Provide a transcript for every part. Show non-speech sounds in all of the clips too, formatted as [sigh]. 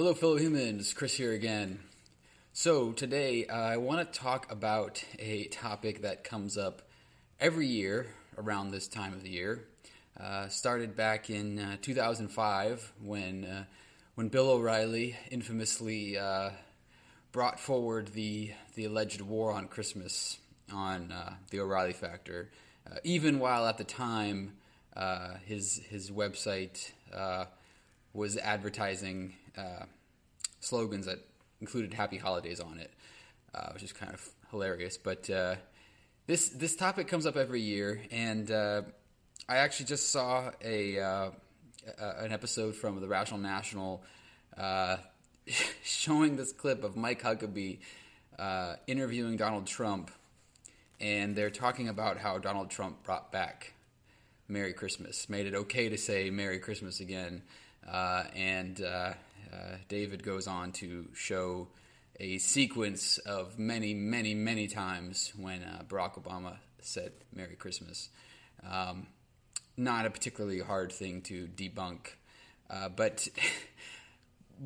Hello, fellow humans. Chris here again. So, today I want to talk about a topic that comes up every year around this time of the year. Uh, started back in uh, 2005 when, uh, when Bill O'Reilly infamously uh, brought forward the, the alleged war on Christmas on uh, the O'Reilly Factor, even while at the time his, his website was advertising uh, slogans that included "Happy Holidays" on it, uh, which is kind of hilarious. But uh, this this topic comes up every year, and uh, I actually just saw a, uh, an episode from the Rational National uh, [laughs] showing this clip of Mike Huckabee interviewing Donald Trump, and they're talking about how Donald Trump brought back Merry Christmas, made it okay to say Merry Christmas again. Uh, and uh, uh, David goes on to show a sequence of many, many, many times when Barack Obama said Merry Christmas. Um, not a particularly hard thing to debunk, but [laughs]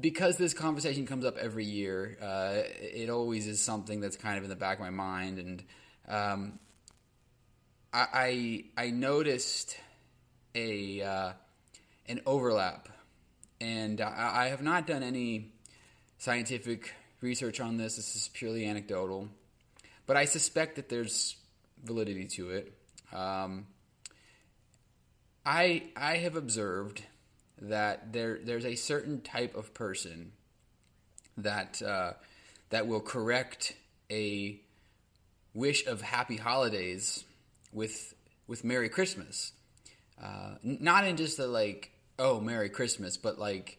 because this conversation comes up every year, uh, it always is something that's kind of in the back of my mind, and um, I, I, I noticed a uh, an overlap and I, I have not done any scientific research on this. This is purely anecdotal, but I suspect that there's validity to it. Um, I I have observed that there there's a certain type of person that uh, that will correct a wish of happy holidays with with Merry Christmas. Uh, not in just the like oh merry christmas but like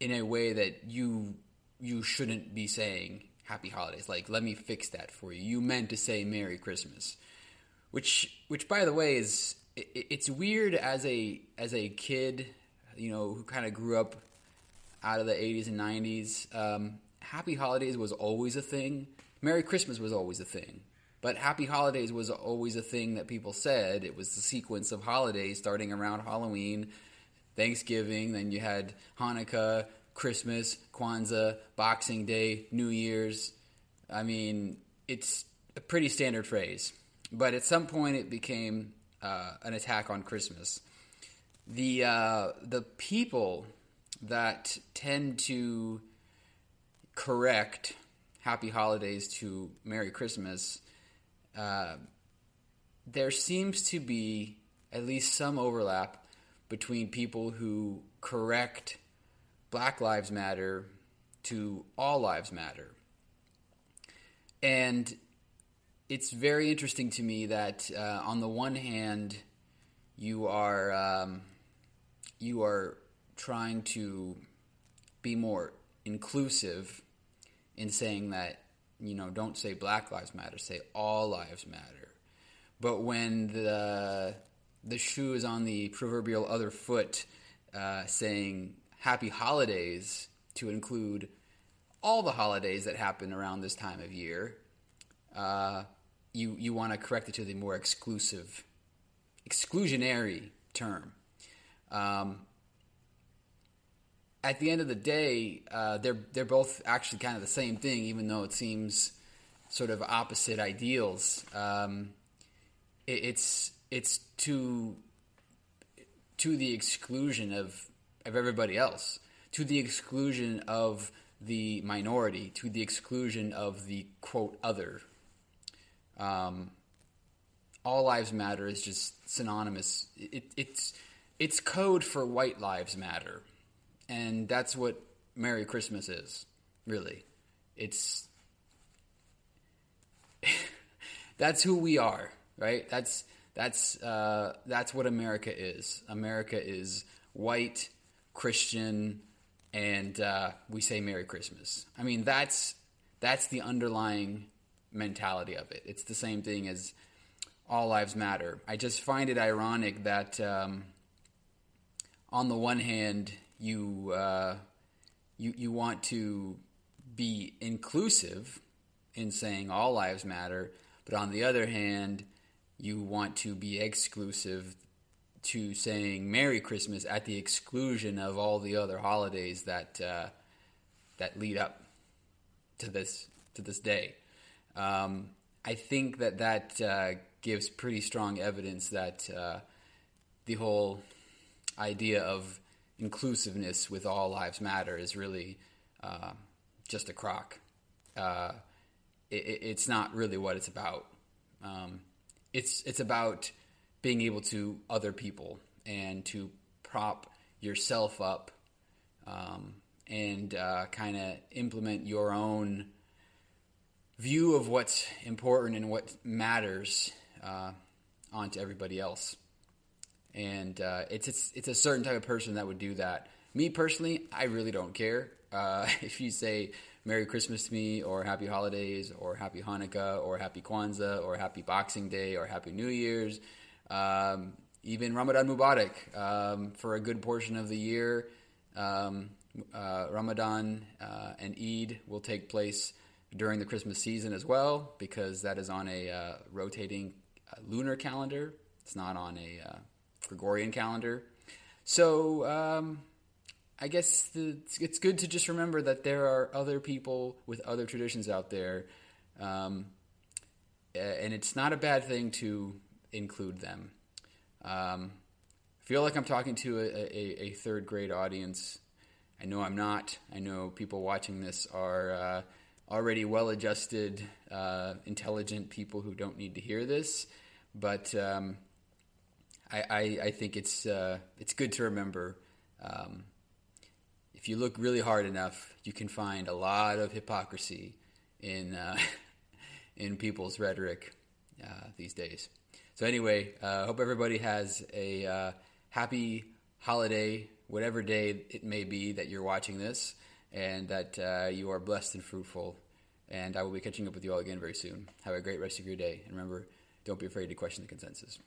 in a way that you you shouldn't be saying happy holidays. Like let me fix that for you. You meant to say merry christmas. Which which by the way is it, it's weird as a as a kid you know who kind of grew up out of the 80s and 90s um, happy holidays was always a thing. Merry christmas was always a thing. But Happy Holidays was always a thing that people said. It was the sequence of holidays starting around Halloween Thanksgiving, then you had Hanukkah, Christmas, Kwanzaa, Boxing Day, New Year's. I mean, it's a pretty standard phrase. But at some point, it became uh, an attack on Christmas. The uh, the people that tend to correct Happy Holidays to Merry Christmas, uh, there seems to be at least some overlap between people who correct Black Lives Matter to All Lives Matter. And it's very interesting to me that uh, on the one hand, you are um, you are trying to be more inclusive in saying that you know don't say Black Lives Matter, say All Lives Matter. But when the the shoe is on the proverbial other foot, uh, saying happy holidays to include all the holidays that happen around this time of year, uh, you, you want to correct it to the more exclusive, exclusionary term. Um, at the end of the day, uh, they're they're both actually kind of the same thing, even though it seems sort of opposite ideals. Um, it, it's it's to to the exclusion of of everybody else, to the exclusion of the minority, to the exclusion of the quote other. Um, all lives matter is just synonymous. It, it's it's code for white lives matter, and that's what Merry Christmas is. Really, it's [laughs] that's who we are, right? That's that's uh, that's what America is. America is white, Christian, and uh, we say Merry Christmas. I mean, that's that's the underlying mentality of it. It's the same thing as all lives matter. I just find it ironic that um, on the one hand, you uh, you you want to be inclusive in saying all lives matter, but on the other hand you want to be exclusive to saying Merry Christmas at the exclusion of all the other holidays that uh, that lead up to this to this day. Um, I think that that uh, gives pretty strong evidence that uh, the whole idea of inclusiveness with all lives matter is really uh, just a crock. Uh, it, it's not really what it's about. Um, it's it's about being able to other people and to prop yourself up um, and uh, kind of implement your own view of what's important and what matters uh, onto everybody else. And uh, it's, it's it's a certain type of person that would do that. Me personally, I really don't care uh, [laughs] if you say Merry Christmas to me, or Happy Holidays, or Happy Hanukkah, or Happy Kwanzaa, or Happy Boxing Day, or Happy New Year's. Um, even Ramadan Mubarak um, for a good portion of the year. Um, uh, Ramadan uh, and Eid will take place during the Christmas season as well because that is on a uh, rotating uh, lunar calendar. It's not on a uh, Gregorian calendar. So um, I guess the, it's good to just remember that there are other people with other traditions out there. Um, and it's not a bad thing to include them. Um, I feel like I'm talking to a, a, a, third grade audience. I know I'm not. I know people watching this are uh, already well adjusted, uh, intelligent people who don't need to hear this. But um, I, I, I, think it's, uh, it's good to remember. If you look really hard enough, you can find a lot of hypocrisy in, uh, [laughs] in people's rhetoric uh, these days. So anyway, I uh, hope everybody has a uh, happy holiday, whatever day it may be that you're watching this, and that uh, you are blessed and fruitful. And I will be catching up with you all again very soon. Have a great rest of your day. And remember, don't be afraid to question the consensus.